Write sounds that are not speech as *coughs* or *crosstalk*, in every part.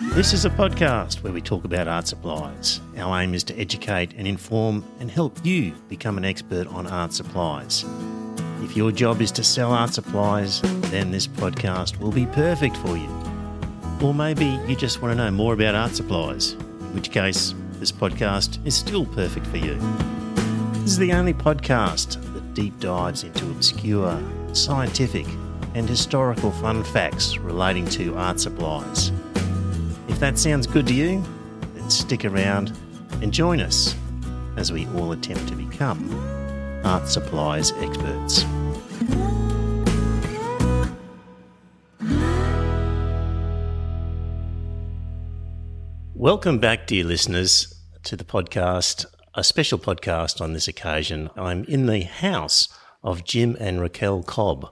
This is a podcast where we talk about art supplies. Our aim is to educate and inform and help you become an expert on art supplies. If your job is to sell art supplies, then this podcast will be perfect for you. Or maybe you just want to know more about art supplies, in which case, this podcast is still perfect for you. This is the only podcast that deep dives into obscure, scientific, and historical fun facts relating to art supplies. If that sounds good to you, then stick around and join us as we all attempt to become art supplies experts. Welcome back, dear listeners, to the podcast, a special podcast on this occasion. I'm in the house of Jim and Raquel Cobb.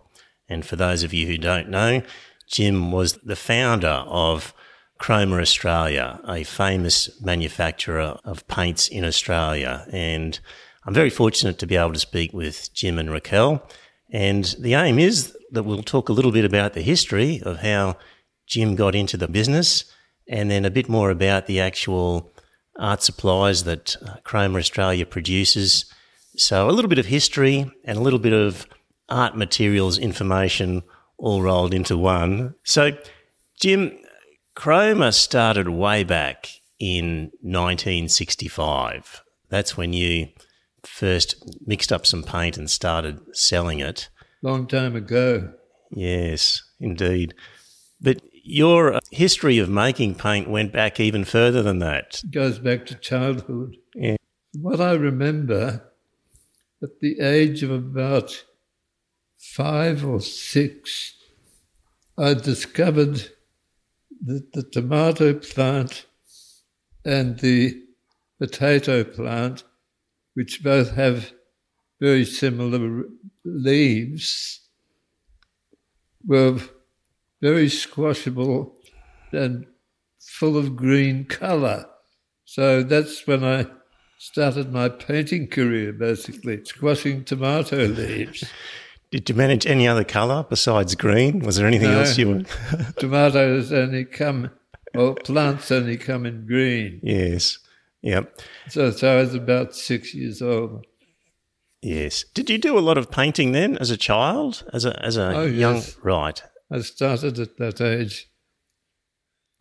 And for those of you who don't know, Jim was the founder of Chroma Australia, a famous manufacturer of paints in Australia. And I'm very fortunate to be able to speak with Jim and Raquel. And the aim is that we'll talk a little bit about the history of how Jim got into the business and then a bit more about the actual art supplies that uh, Chroma Australia produces. So a little bit of history and a little bit of art materials information all rolled into one. So, Jim, Chroma started way back in 1965. That's when you first mixed up some paint and started selling it. Long time ago. Yes, indeed. But your history of making paint went back even further than that. It goes back to childhood. Yeah. What I remember, at the age of about five or six, I discovered that the tomato plant and the potato plant, which both have very similar leaves, were very squashable and full of green colour. So that's when I started my painting career, basically, squashing tomato leaves. *laughs* Did you manage any other colour besides green? Was there anything No. else you *laughs* were? Tomatoes only come, or plants only come in green. yes. Yep. So, so I was about six years old. Yes. Did you do a lot of painting then as a child? As a as a Oh, young yes. right. I started at that age.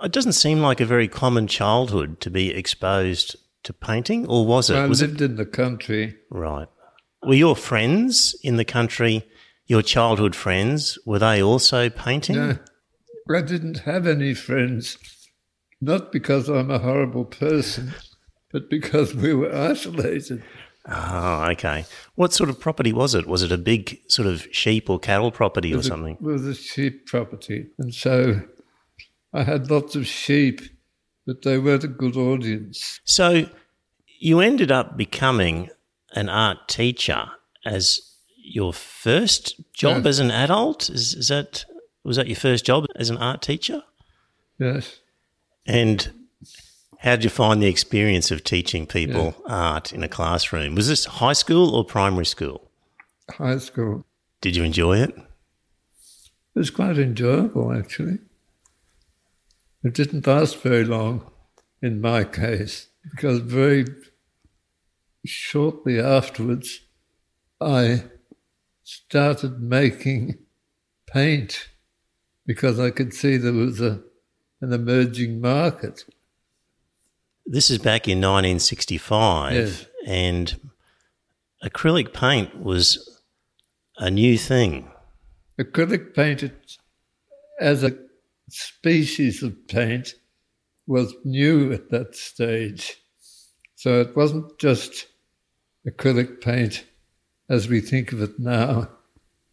It doesn't seem like a very common childhood to be exposed to painting, or was it? I was it lived in the country. right? Were your friends in the country, your childhood friends, were they also painting? No, I didn't have any friends, not because I'm a horrible person, but because we were isolated. Oh, okay. What sort of property was it? Was it a big sort of sheep or cattle property or something? It was a sheep property. And so I had lots of sheep, but they weren't a good audience. So you ended up becoming an art teacher as your first job as an adult. Is, is that was that your first job as an art teacher? Yes. And how did you find the experience of teaching people art in a classroom? Was this high school or primary school? High school. Did you enjoy it? It was quite enjoyable, actually. It didn't last very long in my case, because very shortly afterwards, I started making paint because I could see there was a, an emerging market. This is back in 1965, Yes. and acrylic paint was a new thing. Acrylic paint, as a species of paint, was new at that stage. So it wasn't just acrylic paint as we think of it now,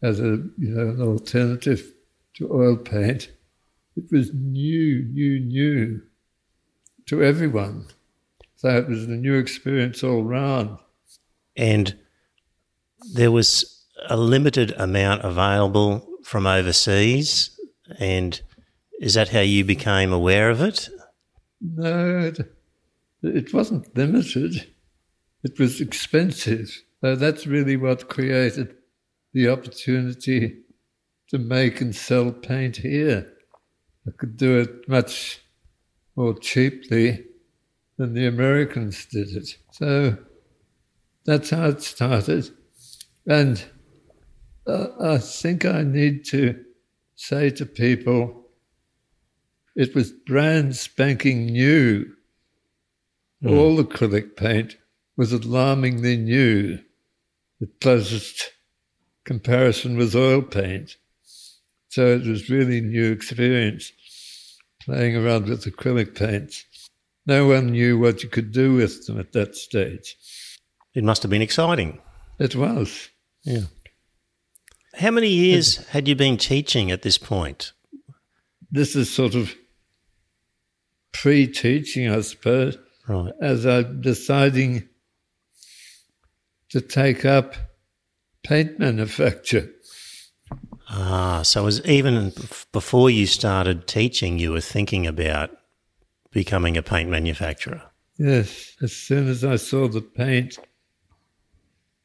as a you know an alternative to oil paint. It was new, new, new to everyone. So it was a new experience all round. And there was a limited amount available from overseas. And is that how you became aware of it? No, it, it wasn't limited. It was expensive. So that's really what created the opportunity to make and sell paint here. I could do it much more cheaply than the Americans did it. So that's how it started. And uh, I think I need to say to people it was brand spanking new. Mm. All acrylic paint was alarmingly new. The closest comparison was oil paint. So it was really new experience playing around with acrylic paints. No one knew what you could do with them at that stage. It must have been exciting. It was. Yeah. How many years had you been teaching at this point? This is sort of pre teaching, I suppose. Right. As I'm deciding to take up paint manufacture. Ah, so it was even before you started teaching, you were thinking about becoming a paint manufacturer. Yes, as soon as I saw the paint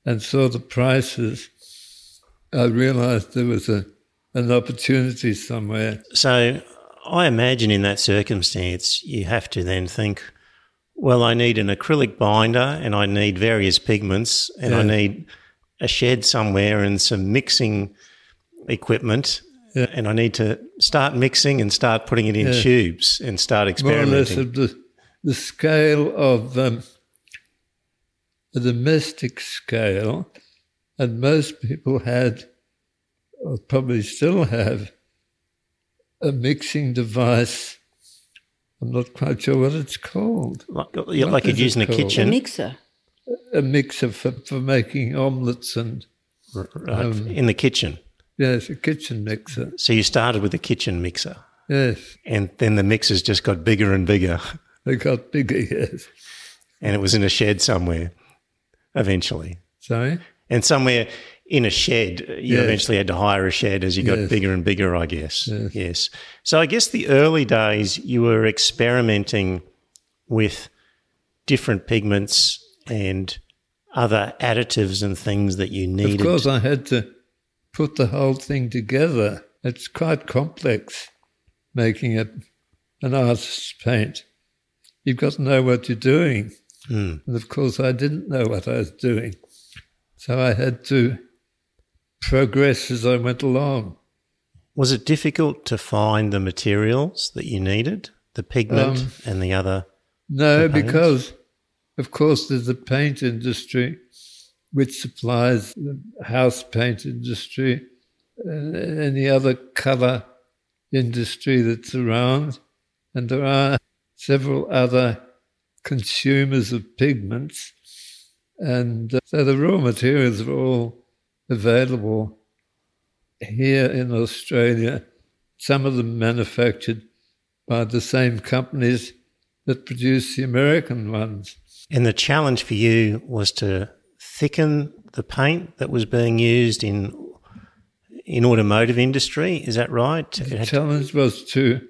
and saw the prices, I realized there was a, an opportunity somewhere. So I imagine in that circumstance, you have to then think, well, I need an acrylic binder and I need various pigments and yeah. I need a shed somewhere and some mixing equipment. Yeah. And I need to start mixing and start putting it in yeah. tubes and start experimenting. More or less of the, the scale of um, the domestic scale, and most people had, or probably still have, a mixing device. I'm not quite sure what it's called. Like, like you'd use in a kitchen. A mixer. A mixer for, for making omelets and. Right. Um, in the kitchen. Yes, a kitchen mixer. So you started with a kitchen mixer. Yes. And then the mixers just got bigger and bigger. *laughs* They got bigger, yes. And it was in a shed somewhere eventually. Sorry? And somewhere in a shed, you yes. eventually had to hire a shed as you got yes. bigger and bigger, I guess. Yes. yes. So I guess the early days you were experimenting with different pigments and other additives and things that you needed. Of course, I had to put the whole thing together. It's quite complex making it an artist's paint. You've got to know what you're doing. Mm. And of course, I didn't know what I was doing. So I had to progress as I went along. Was it difficult to find the materials that you needed, the pigment um, and the other? No, components? because, of course, there's the paint industry which supplies the house paint industry and any other colour industry that's around. And there are several other consumers of pigments. And uh, so the raw materials are all available here in Australia, some of them manufactured by the same companies that produce the American ones. And the challenge for you was to thicken the paint that was being used in in automotive industry. Is that right? The challenge was to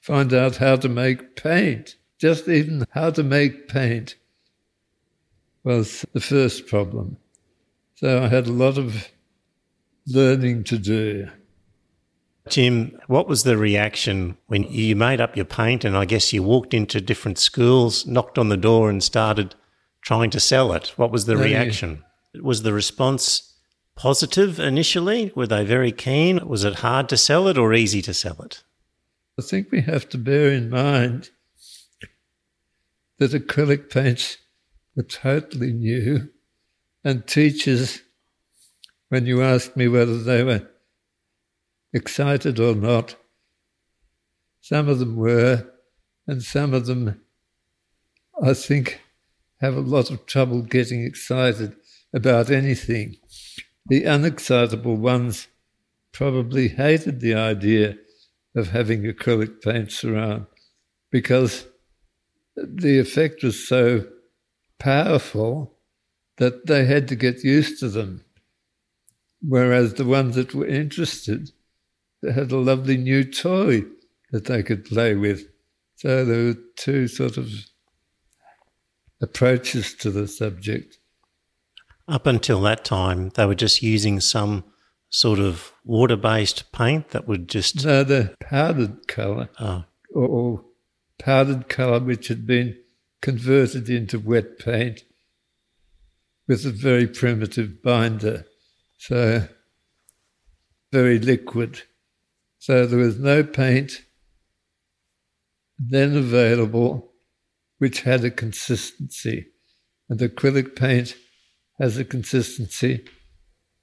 find out how to make paint. Just even how to make paint was the first problem. So I had a lot of learning to do. Jim, what was the reaction when you made up your paint and I guess you walked into different schools, knocked on the door and started trying to sell it. What was the oh, reaction? Was the response positive initially? Were they very keen? Was it hard to sell it or easy to sell it? I think we have to bear in mind that acrylic paints were totally new, and teachers, when you asked me whether they were excited or not, some of them were, and some of them, I think, have a lot of trouble getting excited about anything. The unexcitable ones probably hated the idea of having acrylic paints around because the effect was so powerful that they had to get used to them. Whereas the ones that were interested they had a lovely new toy that they could play with. So there were two sort of approaches to the subject. Up until that time, they were just using some sort of water based paint that would just. No, the powdered colour. Oh. Or, or powdered colour which had been converted into wet paint with a very primitive binder. So, very liquid. So, there was no paint then available which had a consistency. And acrylic paint has a consistency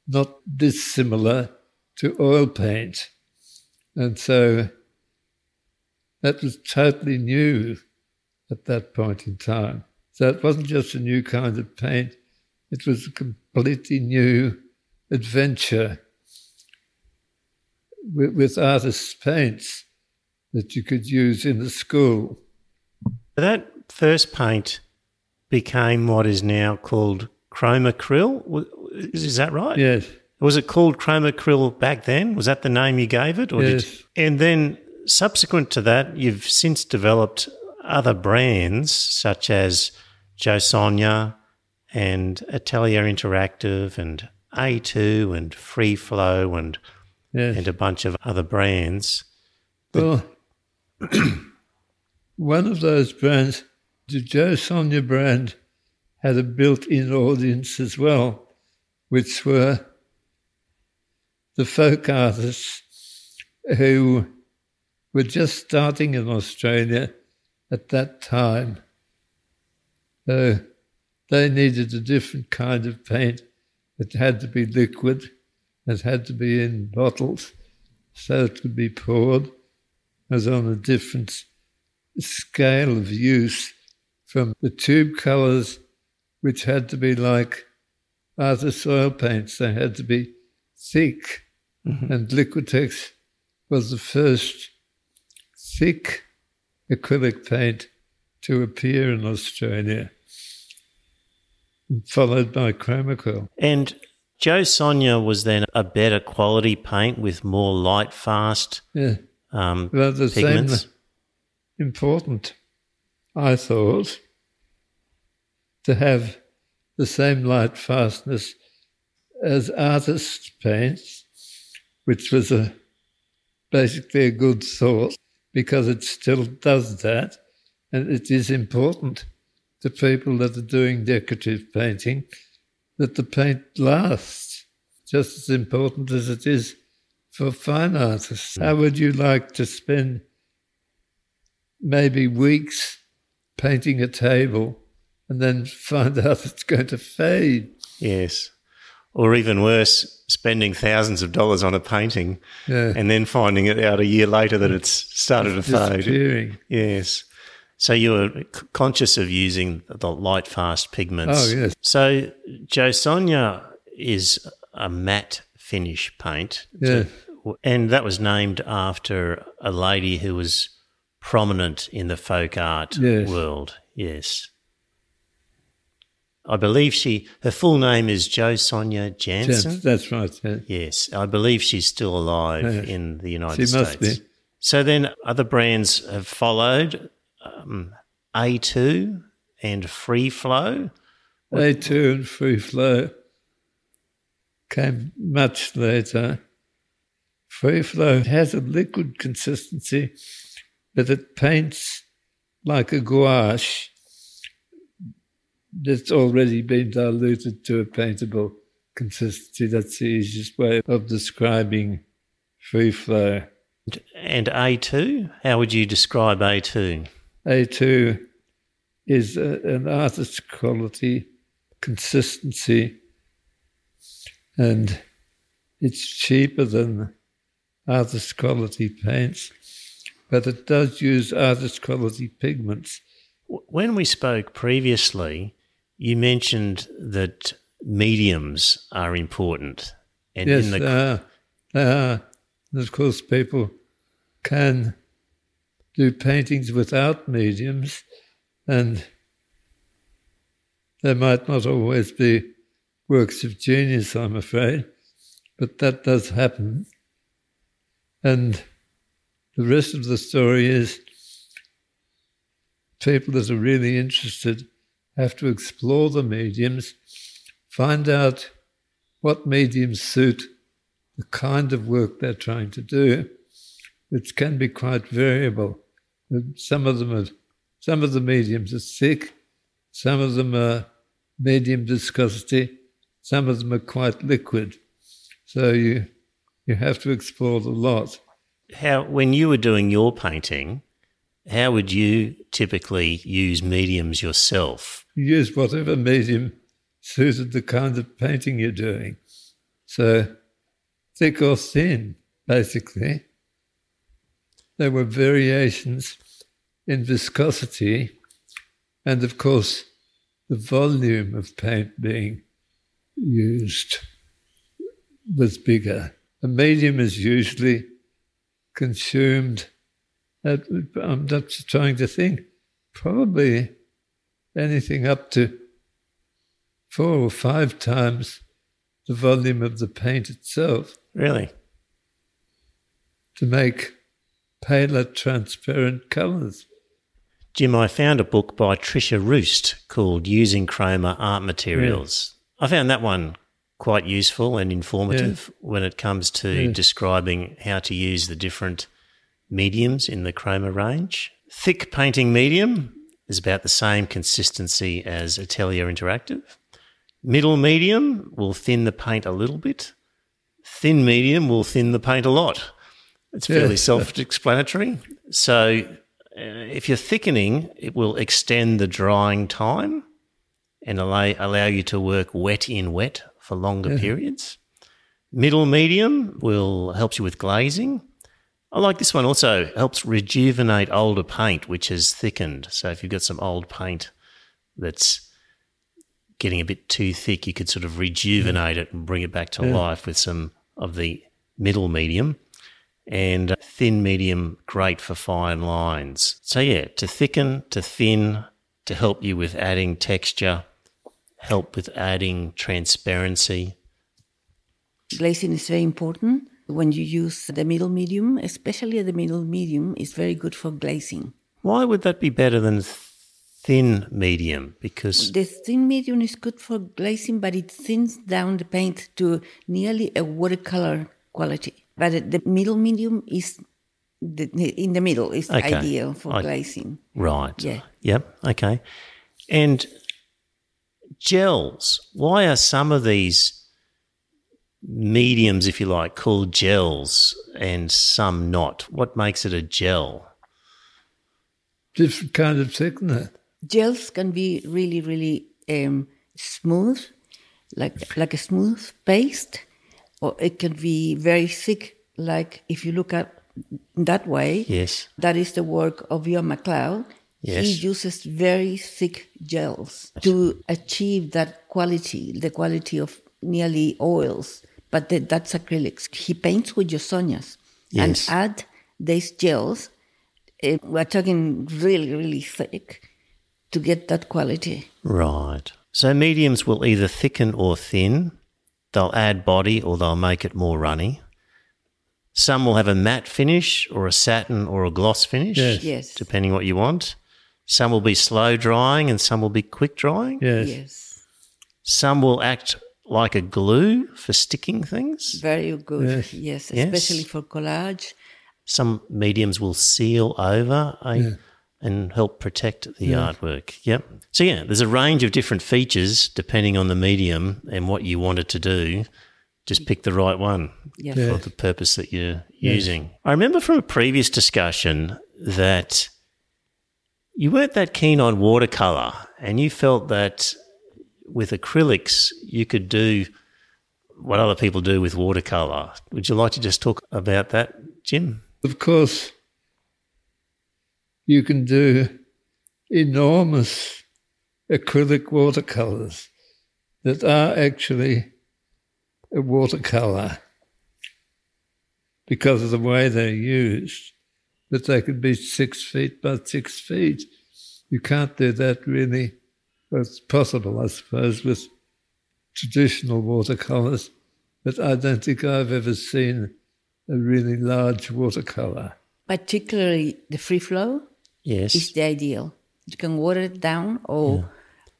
not dissimilar to oil paint. And so that was totally new at that point in time. So it wasn't just a new kind of paint, it was a completely new adventure with, with artists' paints that you could use in the school. That first paint became what is now called chromacryl. Is that right? Yes. Was it called chromacryl back then? Was that the name you gave it? Or yes. Did, and then subsequent to that, you've since developed other brands such as Jo Sonja and Atelier Interactive and A2 and Free Flow and yes. and a bunch of other brands. Well, *clears throat* one of those brands, the Jo Sonja brand, had a built in audience as well, which were the folk artists who were just starting in Australia at that time. So they needed a different kind of paint. It had to be liquid, it had to be in bottles, so it could be poured as on a different scale of use from the tube colours, which had to be like artist oil paints. They had to be thick, mm-hmm. and Liquitex was the first thick acrylic paint to appear in Australia, followed by Chromacryl. And Jo Sonja was then a better quality paint with more light fast yeah. um, well, the pigments. Same important, I thought, to have the same light fastness as artist paints, which was a basically a good source because it still does that, and it is important to people that are doing decorative painting that the paint lasts, just as important as it is for fine artists. Hmm. How would you like to spend maybe weeks painting a table and then find *laughs* out it's going to fade? Yes or even worse, spending thousands of dollars on a painting yeah. and then finding it out a year later that hmm. it's started it's to fade. Yes. So you were conscious of using the light fast pigments. Oh, yes. So Jo Sonja is a matte finish paint. Yeah. and that was named after a lady who was prominent in the folk art yes. world. Yes. I believe she, her full name is Jo Sonja Jansen. That's right. Yeah. Yes, I believe she's still alive yeah. in the United she States. Must be. So then other brands have followed um, A2 and Free Flow. A2 and Free Flow came much later. Free Flow has a liquid consistency, but it paints like a gouache that's already been diluted to a paintable consistency. That's the easiest way of describing free flow. And A2, how would you describe A2? A2 is a, an artist's quality, consistency, and it's cheaper than artist quality paints, but it does use artist quality pigments. When we spoke previously, you mentioned that mediums are important. And yes, in the... they are. They are. And of course, people can do paintings without mediums, and they might not always be works of genius, I'm afraid, but that does happen. And the rest of the story is people that are really interested have to explore the mediums, find out what mediums suit the kind of work they're trying to do, which can be quite variable. Some of them are, some of the mediums are thick, some of them are medium viscosity, some of them are quite liquid. So you you have to explore the lot. How, when you were doing your painting, how would you typically use mediums yourself? You use whatever medium suited the kind of painting you're doing. So thick or thin, basically. There were variations in viscosity and of course the volume of paint being used was bigger. A medium is usually consumed at, I'm just trying to think, probably anything up to four or five times the volume of the paint itself Really? to make paler, transparent colours. Jim, I found a book by Tricia Roost called Using Chroma Art Materials. I found that one quite useful and informative when it comes to Yeah. describing how to use the different mediums in the chroma range. Thick painting medium is about the same consistency as Atelier Interactive. Middle medium will thin the paint a little bit. Thin medium will thin the paint a lot. It's Yeah. fairly self explanatory. So, uh, if you're thickening, it will extend the drying time and allow, allow you to work wet in wet for longer periods. Middle medium will helps you with glazing. I like this one also helps rejuvenate older paint which has thickened. So if you've got some old paint that's getting a bit too thick, you could sort of rejuvenate it and bring it back to Yeah. life with some of the middle medium. And thin medium, great for fine lines. So yeah, to thicken, to thin, to help you with adding texture, help with adding transparency. Glazing is very important. When you use the middle medium, especially the middle medium, is very good for glazing. Why would that be better than thin medium? Because The thin medium is good for glazing, but it thins down the paint to nearly a watercolor quality. But the middle medium is the, in the middle is Okay. ideal for I- glazing. right, Yeah. yep, okay. And gels. Why are some of these mediums, if you like, called gels, and some not? What makes it a gel? Different kind of thickness. Gels can be really, really um, smooth, like like a smooth paste, or it can be very thick. Like if you look at that way, Yes. that is the work of Bjorn MacLeod. Yes. He uses very thick gels to achieve that quality, the quality of nearly oils. But th- that's acrylics. He paints with Jo Sonjas Yes. and add these gels. eh, we're talking really, really thick to get that quality. Right. So mediums will either thicken or thin. They'll add body or they'll make it more runny. Some will have a matte finish or a satin or a gloss finish, Yes. Yes. depending what you want. Some will be slow drying and some will be quick drying. Yes. Yes. Some will act like a glue for sticking things. Very good. Yes. Yes, Yes. especially for collage. Some mediums will seal over a, and help protect the artwork. Yep. So, yeah, there's a range of different features depending on the medium and what you want it to do. Just pick the right one Yes. for the purpose that you're using. I remember from a previous discussion that you weren't that keen on watercolor and you felt that with acrylics you could do what other people do with watercolor. Would you like to just talk about that, Jim? Of course, you can do enormous acrylic watercolors that are actually a watercolor because of the way they're used, that they could be six feet by six feet. You can't do that really. Well, it's possible, I suppose, with traditional watercolors, but I don't think I've ever seen a really large watercolor. Particularly the free flow Yes. is the ideal. You can water it down or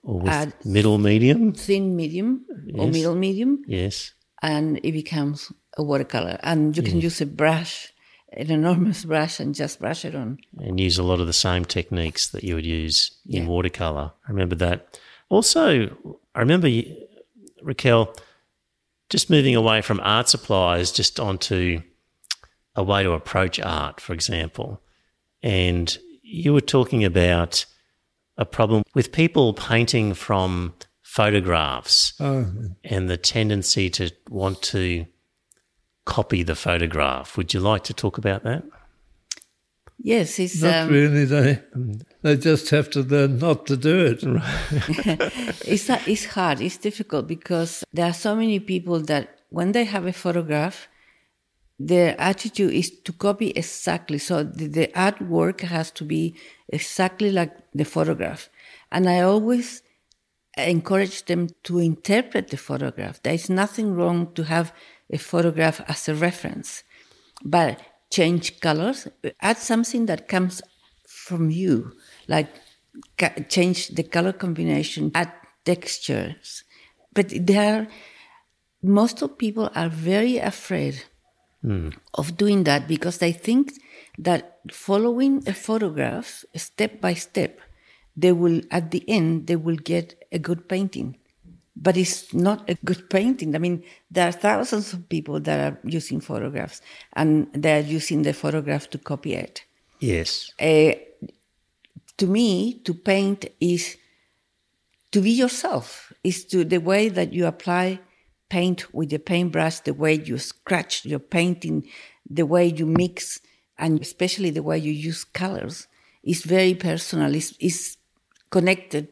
or with add- middle medium? thin medium or middle medium, Yes. and it becomes a watercolor. And you can use a brush an enormous *laughs* brush and just brush it on. And use a lot of the same techniques that you would use in watercolor. I remember that. Also, I remember Raquel just moving away from art supplies just onto a way to approach art, for example. And you were talking about a problem with people painting from photographs Oh, and the tendency to want to copy the photograph. Would you like to talk about that? Yes, it's not um, really. They they just have to learn not to do it. *laughs* *laughs* it's it's hard. It's difficult because there are so many people that when they have a photograph, their attitude is to copy exactly. So the, the artwork has to be exactly like the photograph. And I always encourage them to interpret the photograph. There is nothing wrong to have a photograph as a reference, but change colors, add something that comes from you, like change the color combination, add textures. But there most of people are very afraid of doing that because they think that following a photograph step by step, they will, at the end, they will get a good painting. But it's not a good painting. I mean, there are thousands of people that are using photographs and they're using the photograph to copy it. Yes. Uh, to me, to paint is to be yourself. Is to the way that you apply paint with the paintbrush, the way you scratch your painting, the way you mix, and especially the way you use colors is very personal. Is is connected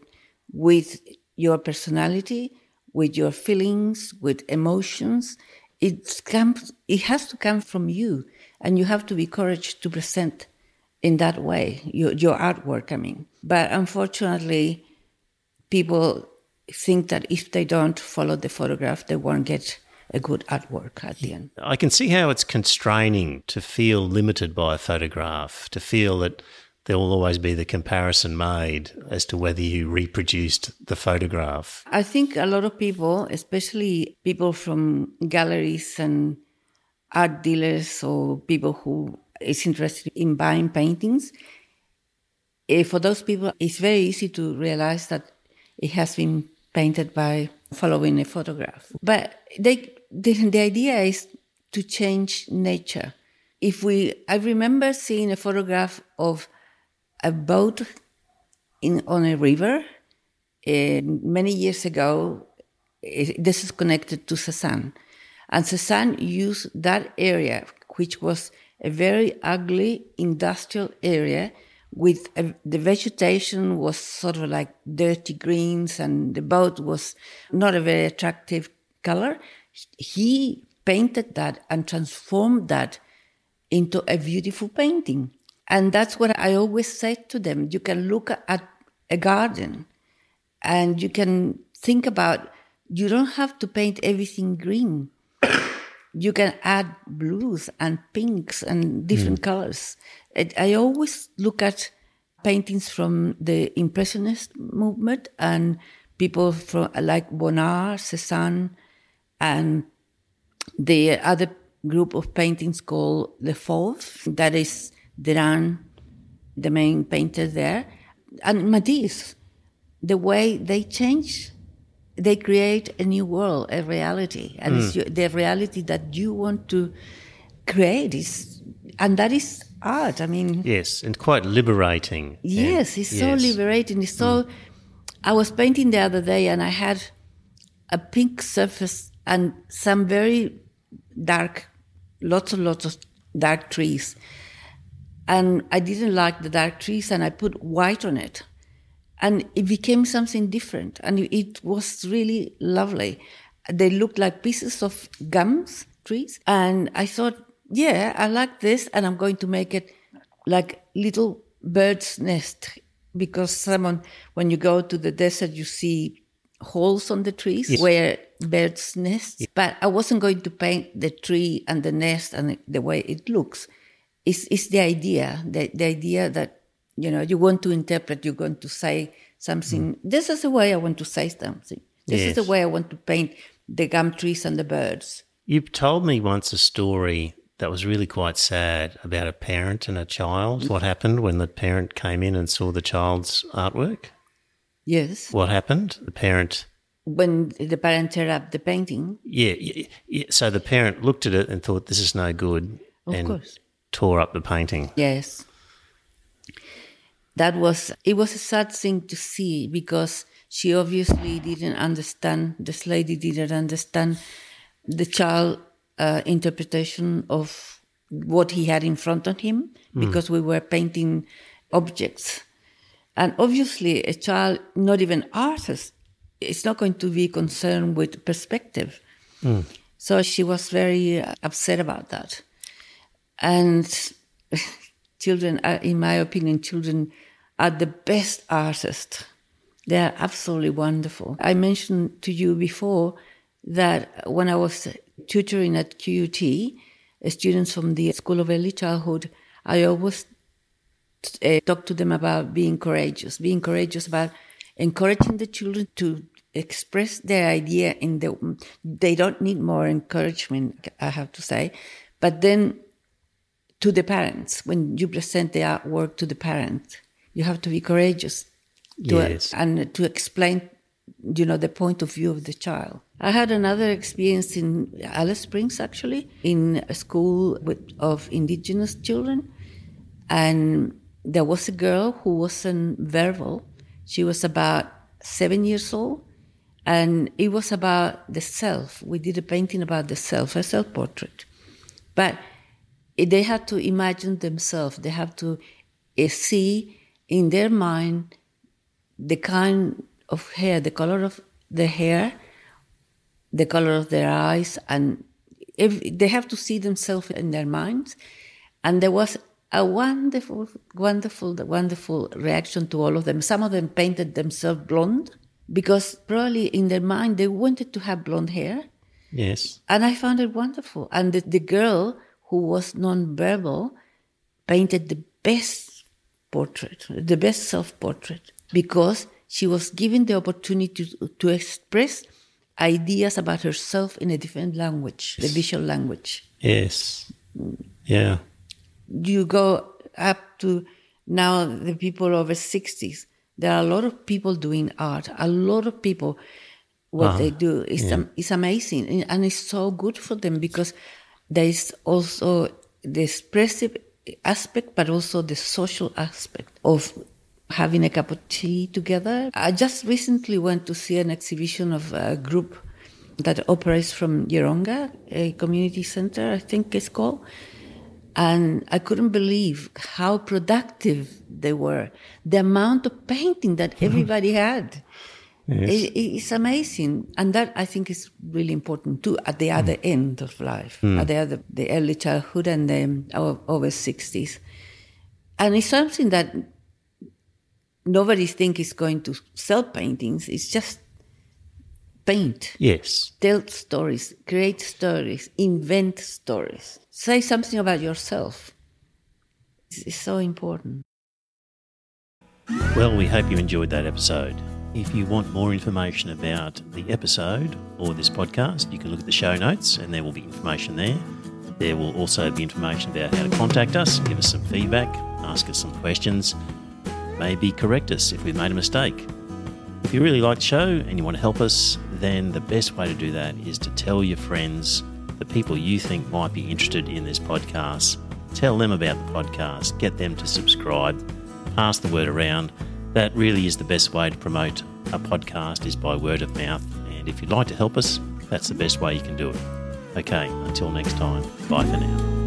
with your personality, with your feelings, with emotions. It comes. It has to come from you, and you have to be courage to present in that way your, your artwork. I mean, but unfortunately, people think that if they don't follow the photograph, they won't get a good artwork at the end. I can see how it's constraining to feel limited by a photograph, to feel that there will always be the comparison made as to whether you reproduced the photograph. I think a lot of people, especially people from galleries and art dealers or people who is interested in buying paintings, eh, for those people, it's very easy to realize that it has been painted by following a photograph. But they, the, the idea is to change nature. If we, I remember seeing a photograph of a boat in on a river uh, many years ago. eh, This is connected to Cezanne, and Cezanne used that area, which was a very ugly industrial area with a, the vegetation was sort of like dirty greens and the boat was not a very attractive color. He painted that and transformed that into a beautiful painting. And that's what I always say to them. You can look at a garden and you can think about, you don't have to paint everything green. *coughs* you can add blues and pinks and different mm. colors. I always look at paintings from the Impressionist movement and people from like Bonnard, Cézanne, and the other group of paintings called the Fauve, that is Derain, the main painter there, and Matisse. The way they change, they create a new world, a reality, and hmm. it's your, the reality that you want to create is, and that is art. I mean, Yes, and quite liberating. And- Yes, it's so yes. liberating. It's so. Mm. I was painting the other day, and I had a pink surface and some very dark, lots and lots of dark trees. And I didn't like the dark trees, and I put white on it, and it became something different, and it was really lovely. They looked like pieces of gums trees, and I thought, yeah, I like this, and I'm going to make it like little bird's nest because someone when you go to the desert you see holes on the trees where birds nest. But i wasn't going to paint the tree and the nest and the way it looks. It's, it's the idea the, the idea that you know you want to interpret you're going to say something. Mm. This is the way i want to say something. This is the way i want to paint the gum trees and the birds. You've told me once a story that was really quite sad about a parent and a child. What happened when the parent came in and saw the child's artwork? Yes. What happened? The parent. When the parent tear up the painting, Yeah, yeah, yeah. So the parent looked at it and thought, "This is no good," of and course. tore up the painting. Yes. That was, it was a sad thing to see because she obviously didn't understand, this lady didn't understand the child uh, interpretation of what he had in front of him because we were painting objects. And obviously, a child, not even artist, is not going to be concerned with perspective. So she was very uh, upset about that. And *laughs* children, are, in my opinion, children are the best artists. They are absolutely wonderful. I mentioned to you before that when I was tutoring at QUT, uh, students from the School of Early Childhood, I always uh, talk to them about being courageous, being courageous about encouraging the children to express their idea in the they don't need more encouragement i have to say but then to the parents when you present the artwork to the parents you have to be courageous to, Yes. and to explain you know the point of view of the child. I had another experience in alice springs actually in a school with, of indigenous children. And there was a girl who wasn't verbal she was about seven years old. And it was about the self. We did a painting about the self a self portrait but they had to imagine themselves. They have to uh, see in their mind the kind of hair the color of the hair the color of their eyes and if they have to see themselves in their minds and there was a wonderful wonderful wonderful reaction to all of them some of them painted themselves blonde because probably in their mind they wanted to have blonde hair Yes. and I found it wonderful. And the, the girl who was non-verbal painted the best portrait, the best self-portrait, because she was given the opportunity to, to express ideas about herself in a different language, the visual language. Yes. Yeah. You go up to now the people over 60s. There are a lot of people doing art, a lot of people what they ah, do is am- is amazing and it's so good for them because there is also the expressive aspect but also the social aspect of having a cup of tea together i just recently went to see an exhibition of a group that operates from Yeronga, a community center i think it's called and I couldn't believe how productive they were. The amount of painting that *laughs* everybody had. It, it's amazing. And that I think is really important too at the mm. other end of life, mm. at the other, the early childhood and the over 60s. And it's something that nobody think is going to sell paintings. It's just paint Yes. tell stories, create stories, invent stories. Say something about yourself. It's, it's so important. Well, we hope you enjoyed that episode. If you want more information about the episode or this podcast, you can look at the show notes and there will be information there. There will also be information about how to contact us, give us some feedback, ask us some questions, maybe correct us if we've made a mistake. If you really like the show and you want to help us, then the best way to do that is to tell your friends, the people you think might be interested in this podcast, tell them about the podcast, get them to subscribe, pass the word around. That really is the best way to promote a podcast is by word of mouth. And if you'd like to help us, that's the best way you can do it. Okay, until next time, bye for now.